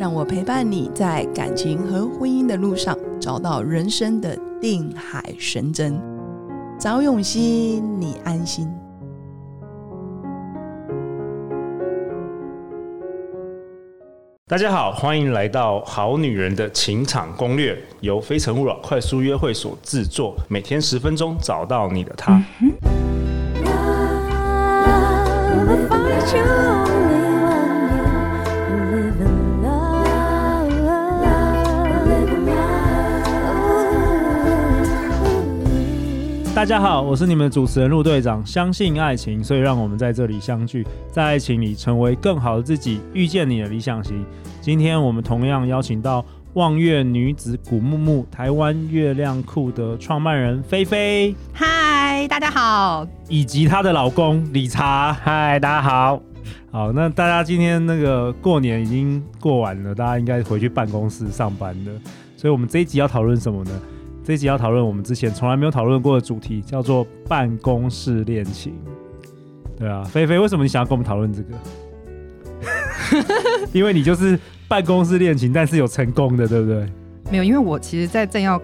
让我陪伴你在感情和婚姻的路上，找到人生的定海神针。找永熙，你安心。大家好，欢迎来到《好女人的情场攻略》，由非诚勿扰快速约会所制作，每天十分钟，找到你的他。嗯大家好，我是你们的主持人陆队长。相信爱情，所以让我们在这里相聚，在爱情里成为更好的自己，遇见你的理想型。今天我们同样邀请到望月女子古木木台湾月亮库的创办人菲菲。嗨，大家好。以及她的老公理查。嗨，大家好。好，那大家今天那个过年已经过完了，大家应该回去办公室上班了。所以我们这一集要讨论什么呢？这一集要讨论我们之前从来没有讨论过的主题，叫做办公室恋情。对啊，菲菲，为什么你想要跟我们讨论这个？因为你就是办公室恋情，但是有成功的，对不对？没有，因为我其实，在正要，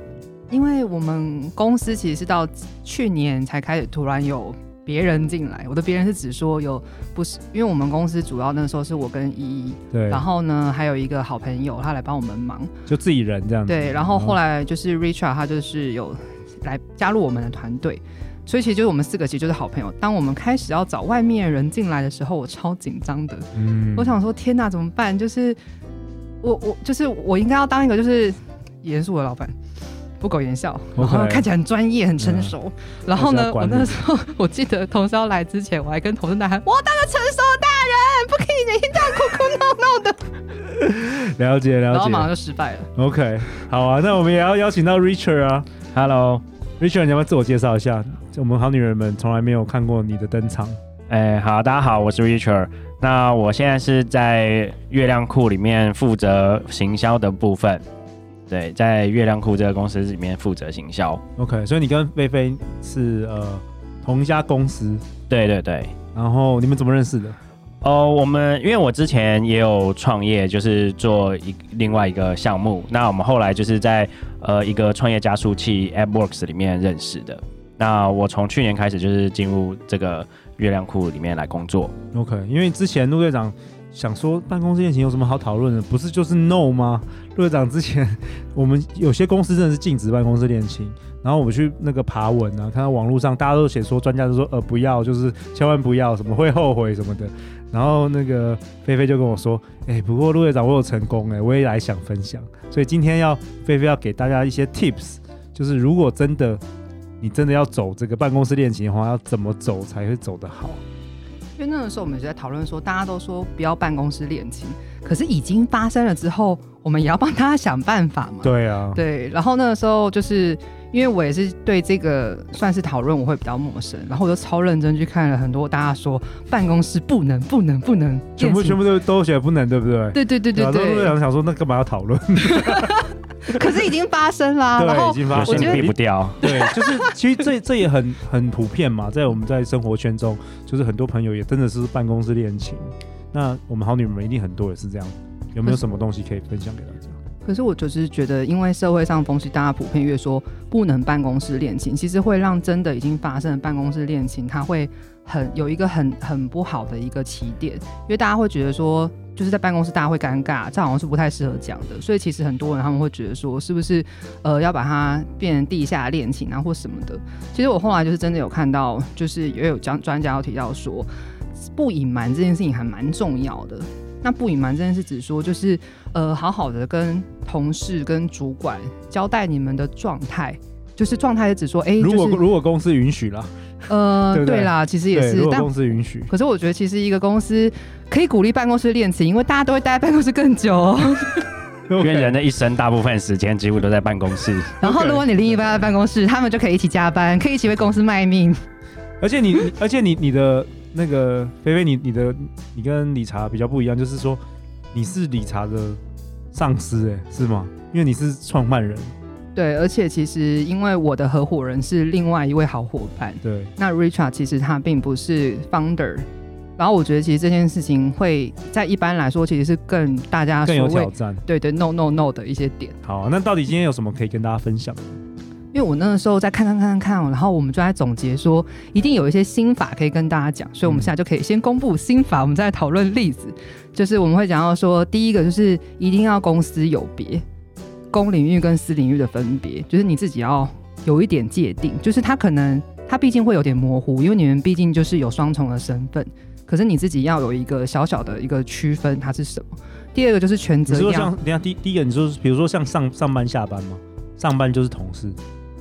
因为我们公司其实是到去年才开始突然有。别人进来，我的别人是指说有不是，因为我们公司主要那时候是我跟依依，对，然后呢还有一个好朋友他来帮我们忙，就自己人这样子。对，然后后来就是 Richard 他就是有来加入我们的团队，所以其实就是我们四个其实就是好朋友。当我们开始要找外面人进来的时候，我超紧张的，嗯，我想说天哪怎么办？就是我我就是我应该要当一个就是严肃的老板。不苟言笑，okay, 然后看起来很专业、很成熟。嗯、然后呢，我那时候 我记得同事要来之前，我还跟同事大喊：“我当个成熟的大人，不可以每天这样哭哭闹闹的。”了解了解，然后马上就失败了。OK，好啊，那我们也要邀请到 Richard 啊。Hello，Richard，你要不要自我介绍一下？我们好女人们从来没有看过你的登场。哎，好，大家好，我是 Richard。那我现在是在月亮库里面负责行销的部分。对，在月亮库这个公司里面负责行销。OK，所以你跟菲菲是呃同一家公司。对对对。然后你们怎么认识的？哦，我们因为我之前也有创业，就是做一另外一个项目。那我们后来就是在呃一个创业加速器 AppWorks 里面认识的。那我从去年开始就是进入这个月亮库里面来工作。OK，因为之前陆队长。想说办公室恋情有什么好讨论的？不是就是 no 吗？陆队长之前 我们有些公司真的是禁止办公室恋情，然后我们去那个爬文啊，看到网络上大家都写说，专家都说呃不要，就是千万不要，什么会后悔什么的。然后那个菲菲就跟我说，哎、不过陆队长我有成功哎、我也来想分享，所以今天要菲菲要给大家一些 tips，就是如果真的你真的要走这个办公室恋情的话，要怎么走才会走得好？因为那个时候我们就在讨论说，大家都说不要办公室恋情，可是已经发生了之后，我们也要帮大家想办法嘛。对啊，对。然后那个时候就是因为我也是对这个算是讨论，我会比较陌生，然后我就超认真去看了很多大家说办公室不能不能不能，全部全部都都写不能，对不对？对对对对对。然后想说那干嘛要讨论？可是已经发生啦，对，然后已经发生，我觉得避不掉。对，就是其实这这也很很普遍嘛，在我们在生活圈中，就是很多朋友也真的是办公室恋情。那我们好女人们一定很多也是这样，有没有什么东西可以分享给大家？可是我就是觉得，因为社会上风气，大家普遍越说不能办公室恋情，其实会让真的已经发生的办公室恋情，它会很有一个很很不好的一个起点，因为大家会觉得说。就是在办公室，大家会尴尬，这好像是不太适合讲的。所以其实很多人他们会觉得说，是不是呃要把它变成地下恋情啊，或什么的？其实我后来就是真的有看到，就是也有讲专家有提到说，不隐瞒这件事情还蛮重要的。那不隐瞒这件事，指说就是呃好好的跟同事跟主管交代你们的状态，就是状态是只说，哎、欸，如果如果公司允许了。呃，对对对啦，其实也是，但公司允许，可是我觉得其实一个公司可以鼓励办公室恋情，因为大家都会待在办公室更久哦。因为人的一生大部分时间几乎都在办公室。然后如果你另一半在办公室，他们就可以一起加班，可以一起为公司卖命。而且你，而且你，你的那个菲菲，你你的你跟理查比较不一样，就是说你是理查的上司，哎，是吗？因为你是创办人。对，而且其实因为我的合伙人是另外一位好伙伴。对。那 Richard 其实他并不是 founder，然后我觉得其实这件事情会在一般来说其实是更大家更有挑战。对对，no no no 的一些点。好，那到底今天有什么可以跟大家分享的？因为我那个时候在看看看看，然后我们就在总结说，一定有一些心法可以跟大家讲，所以我们现在就可以先公布心法，我们再讨论例子。就是我们会讲到说，第一个就是一定要公私有别，公领域跟私领域的分别，就是你自己要有一点界定，就是它可能它毕竟会有点模糊，因为你们毕竟就是有双重的身份，可是你自己要有一个小小的一个区分，它是什么。第二个就是全责。你说像等下第第一个，你说比如说像上上班下班吗？上班就是同事。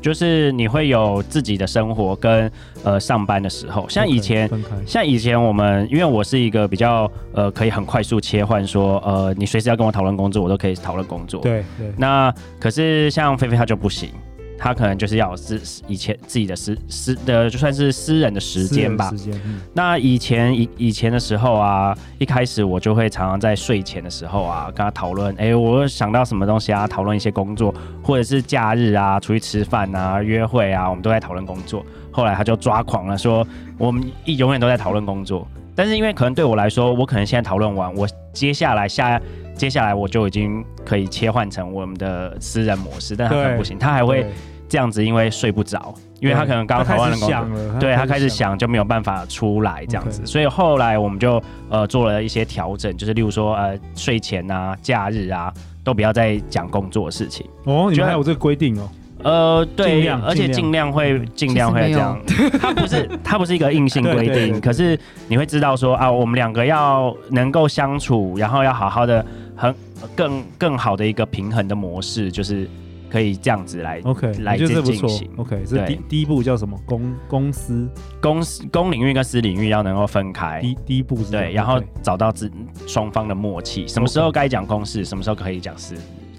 就是你会有自己的生活跟呃上班的时候，像以前，okay, 像以前我们，因为我是一个比较呃可以很快速切换，说呃你随时要跟我讨论工作，我都可以讨论工作。对对。那可是像菲菲她就不行。他可能就是要有自以前自己的私私的，就算是私人的时间吧。嗯、那以前以以前的时候啊，一开始我就会常常在睡前的时候啊，跟他讨论，哎、欸，我想到什么东西啊，讨论一些工作，或者是假日啊，出去吃饭啊，约会啊，我们都在讨论工作。后来他就抓狂了，说我们一永远都在讨论工作。但是因为可能对我来说，我可能现在讨论完，我接下来下接下来我就已经可以切换成我们的私人模式，但他可能不行，他还会这样子，因为睡不着，因为他可能刚讨论了工作，对他开始想就没有办法出来这样子，所以后来我们就呃做了一些调整，就是例如说呃睡前啊、假日啊都不要再讲工作的事情。哦，你们还有这个规定哦？呃，对，而且尽量会尽量会这样。它不是它不是一个硬性规定，可是你会知道说啊，我们两个要能够相处，然后要好好的很更更好的一个平衡的模式，就是可以这样子来 OK 来进行。OK，这第第一步叫什么？公公司公司公领域跟私领域要能够分开。第第一步是对，然后找到自双方的默契，什么时候该讲公事，什么时候可以讲私。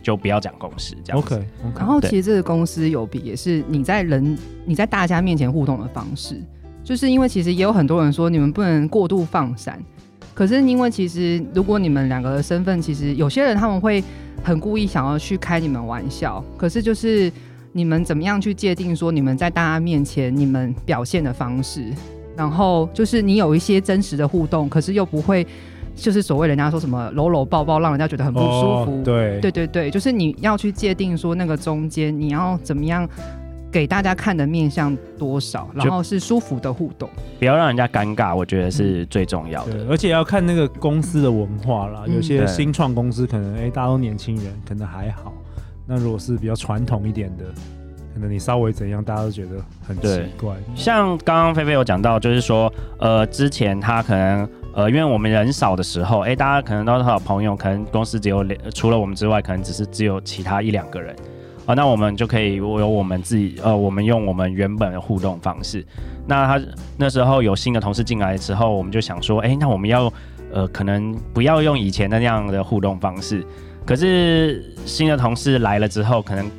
就不要讲公司这样 OK，, okay 然后其实这个公司有比也是你在人你在大家面前互动的方式，就是因为其实也有很多人说你们不能过度放闪，可是因为其实如果你们两个的身份，其实有些人他们会很故意想要去开你们玩笑，可是就是你们怎么样去界定说你们在大家面前你们表现的方式，然后就是你有一些真实的互动，可是又不会。就是所谓人家说什么搂搂抱抱，让人家觉得很不舒服。哦、对对对对，就是你要去界定说那个中间你要怎么样给大家看的面向多少，然后是舒服的互动，不要让人家尴尬，我觉得是最重要的。嗯、而且要看那个公司的文化啦，有些新创公司可能哎、欸、大家都年轻人，可能还好。那如果是比较传统一点的，可能你稍微怎样，大家都觉得很奇怪。像刚刚菲菲有讲到，就是说呃之前他可能。呃，因为我们人少的时候，哎，大家可能都是好朋友，可能公司只有两，除了我们之外，可能只是只有其他一两个人，啊，那我们就可以有我们自己，呃，我们用我们原本的互动方式。那他那时候有新的同事进来的时候，我们就想说，哎，那我们要，呃，可能不要用以前的那样的互动方式。可是新的同事来了之后，可能。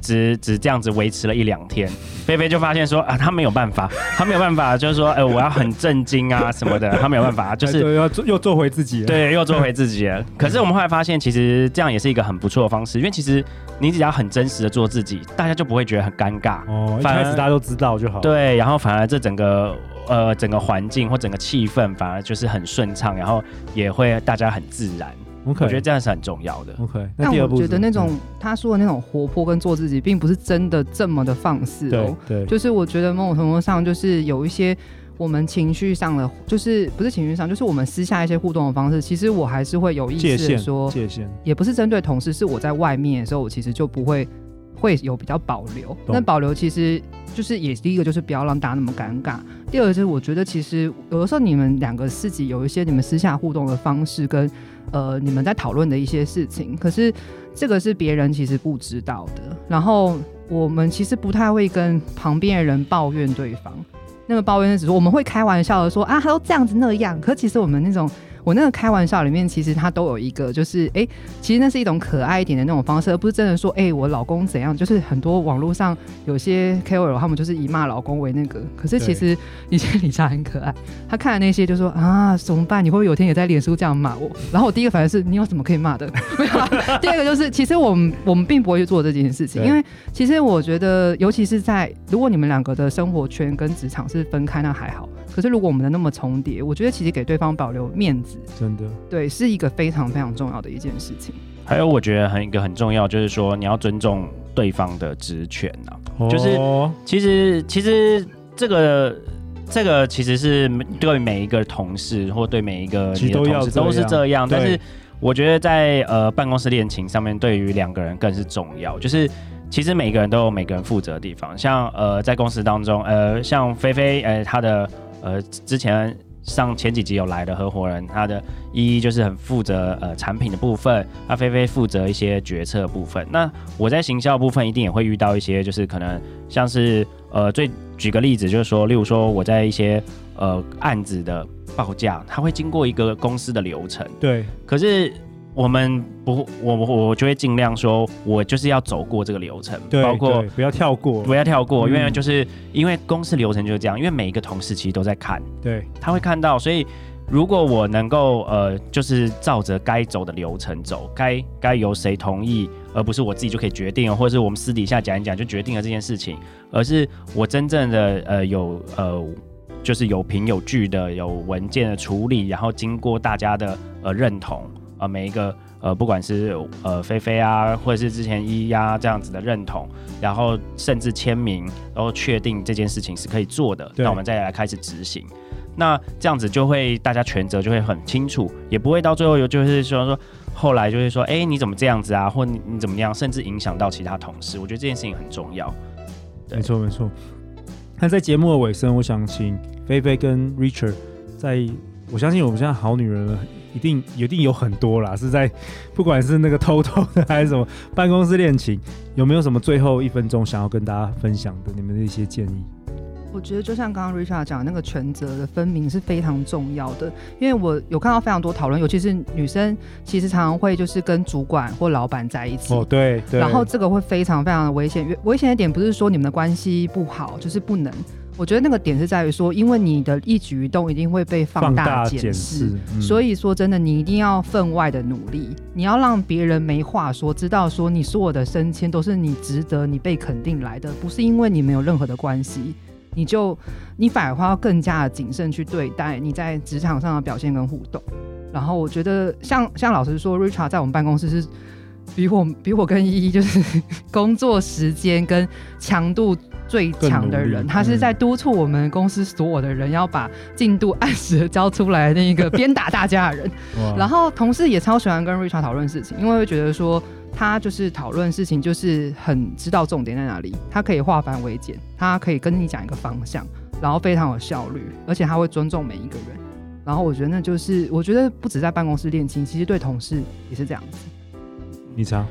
只只这样子维持了一两天，菲菲就发现说啊，他没有办法，他没有办法，就是说，哎、呃，我要很震惊啊什么的，他没有办法，就是要做又做回自己了，对，又做回自己了。可是我们后来发现，其实这样也是一个很不错的方式，因为其实你只要很真实的做自己，大家就不会觉得很尴尬。哦，一开始大家都知道就好。对，然后反而这整个呃整个环境或整个气氛反而就是很顺畅，然后也会大家很自然。Okay, 我觉得这样是很重要的。OK，但我觉得那种他说的那种活泼跟做自己，并不是真的这么的放肆哦。对，对就是我觉得某种程度上，就是有一些我们情绪上的，就是不是情绪上，就是我们私下一些互动的方式，其实我还是会有意识的说，界限，也不是针对同事，是我在外面的时候，我其实就不会会有比较保留。那保留其实就是也第一个就是不要让大家那么尴尬，第二个就是我觉得其实有的时候你们两个自己有一些你们私下互动的方式跟。呃，你们在讨论的一些事情，可是这个是别人其实不知道的。然后我们其实不太会跟旁边的人抱怨对方，那个抱怨只是我们会开玩笑的说啊，他都这样子那样，可其实我们那种。我那个开玩笑里面，其实他都有一个，就是哎、欸，其实那是一种可爱一点的那种方式，而不是真的说，哎、欸，我老公怎样。就是很多网络上有些 KOL，他们就是以骂老公为那个。可是其实以前理查很可爱，他看了那些就说啊，怎么办？你会不会有天也在脸书这样骂我？然后我第一个反应是，你有什么可以骂的？没有。第二个就是，其实我们我们并不会去做这件事情，因为其实我觉得，尤其是在如果你们两个的生活圈跟职场是分开，那还好。可是如果我们的那么重叠，我觉得其实给对方保留面子，真的对，是一个非常非常重要的一件事情。还有，我觉得很一个很重要，就是说你要尊重对方的职权啊。哦、就是其实其实这个这个其实是对每一个同事或对每一个你的同事都是这样。但是我觉得在呃办公室恋情上面，对于两个人更是重要。就是其实每个人都有每个人负责的地方。像呃在公司当中，呃像菲菲，呃她的。呃，之前上前几集有来的合伙人，他的一一就是很负责呃产品的部分，那菲菲负责一些决策部分。那我在行销部分一定也会遇到一些，就是可能像是呃，最举个例子，就是说，例如说我在一些呃案子的报价，它会经过一个公司的流程。对，可是。我们不，我我我就会尽量说，我就是要走过这个流程，对，包括不要跳过，不要跳过，因为就是因为公司流程就是这样，因为每一个同事其实都在看，对，他会看到，所以如果我能够呃，就是照着该走的流程走，该该由谁同意，而不是我自己就可以决定，或者是我们私底下讲一讲就决定了这件事情，而是我真正的呃有呃，就是有凭有据的有文件的处理，然后经过大家的呃认同。呃，每一个呃，不管是呃菲菲啊，或者是之前一呀这样子的认同，然后甚至签名，然后确定这件事情是可以做的，那我们再来开始执行。那这样子就会大家权责就会很清楚，也不会到最后有就是说说后来就会说，哎，你怎么这样子啊，或你你怎么样，甚至影响到其他同事。我觉得这件事情很重要。没错没错。那在节目的尾声，我想请菲菲跟 Richard，在我相信我们现在好女人了。一定一定有很多啦，是在不管是那个偷偷的还是什么 办公室恋情，有没有什么最后一分钟想要跟大家分享的你们的一些建议？我觉得就像刚刚 Richard 讲的那个权责的分明是非常重要的，因为我有看到非常多讨论，尤其是女生，其实常常会就是跟主管或老板在一起。哦，对，对。然后这个会非常非常的危险，危险的点不是说你们的关系不好，就是不能。我觉得那个点是在于说，因为你的一举一动一定会被放大检视，嗯、所以说真的，你一定要分外的努力，你要让别人没话说，知道说你所有的升迁都是你值得、你被肯定来的，不是因为你没有任何的关系，你就你反而会要更加的谨慎去对待你在职场上的表现跟互动。然后我觉得像像老实说，Richard 在我们办公室是比我比我跟依依就是工作时间跟强度。最强的人，他是在督促我们公司所有的人要把进度按时交出来那一个鞭打大家的人。然后同事也超喜欢跟 Richard 讨论事情，因为会觉得说他就是讨论事情就是很知道重点在哪里，他可以化繁为简，他可以跟你讲一个方向，然后非常有效率，而且他会尊重每一个人。然后我觉得那就是，我觉得不止在办公室恋情，其实对同事也是这样子。你猜？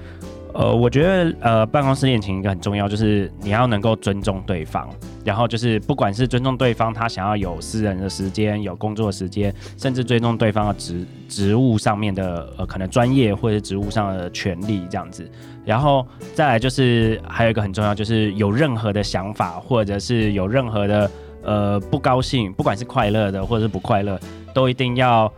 呃，我觉得呃，办公室恋情一个很重要，就是你要能够尊重对方，然后就是不管是尊重对方，他想要有私人的时间，有工作的时间，甚至尊重对方的职职务上面的呃可能专业或者职务上的权利这样子，然后再来就是还有一个很重要，就是有任何的想法或者是有任何的呃不高兴，不管是快乐的或者是不快乐，都一定要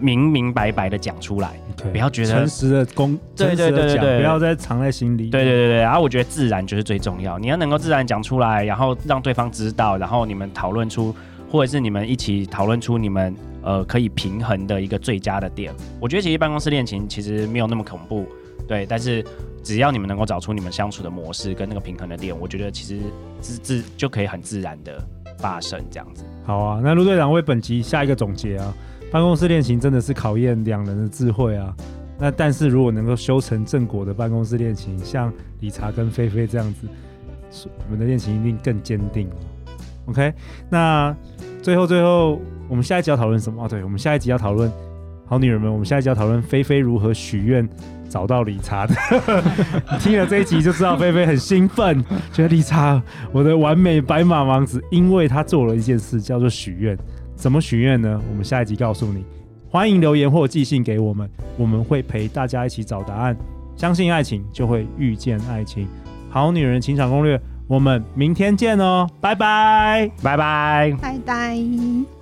明明白白的讲出来。不要觉得诚实的公，对对对对对，不要再藏在心里。对对对对，然后我觉得自然就是最重要，你要能够自然讲出来，然后让对方知道，然后你们讨论出，或者是你们一起讨论出你们呃可以平衡的一个最佳的点。我觉得其实办公室恋情其实没有那么恐怖，对，但是只要你们能够找出你们相处的模式跟那个平衡的点，我觉得其实自自就可以很自然的发生这样子。好啊，那陆队长为本集下一个总结啊。办公室恋情真的是考验两人的智慧啊！那但是如果能够修成正果的办公室恋情，像理查跟菲菲这样子，我们的恋情一定更坚定。OK，那最后最后，我们下一集要讨论什么？哦，对，我们下一集要讨论好女人们，我们下一集要讨论菲菲如何许愿找到理查的。听了这一集就知道菲菲很兴奋，觉得理查我的完美白马王子，因为他做了一件事叫做许愿。怎么许愿呢？我们下一集告诉你。欢迎留言或寄信给我们，我们会陪大家一起找答案。相信爱情，就会遇见爱情。好女人情场攻略，我们明天见哦，拜拜，拜拜，拜拜。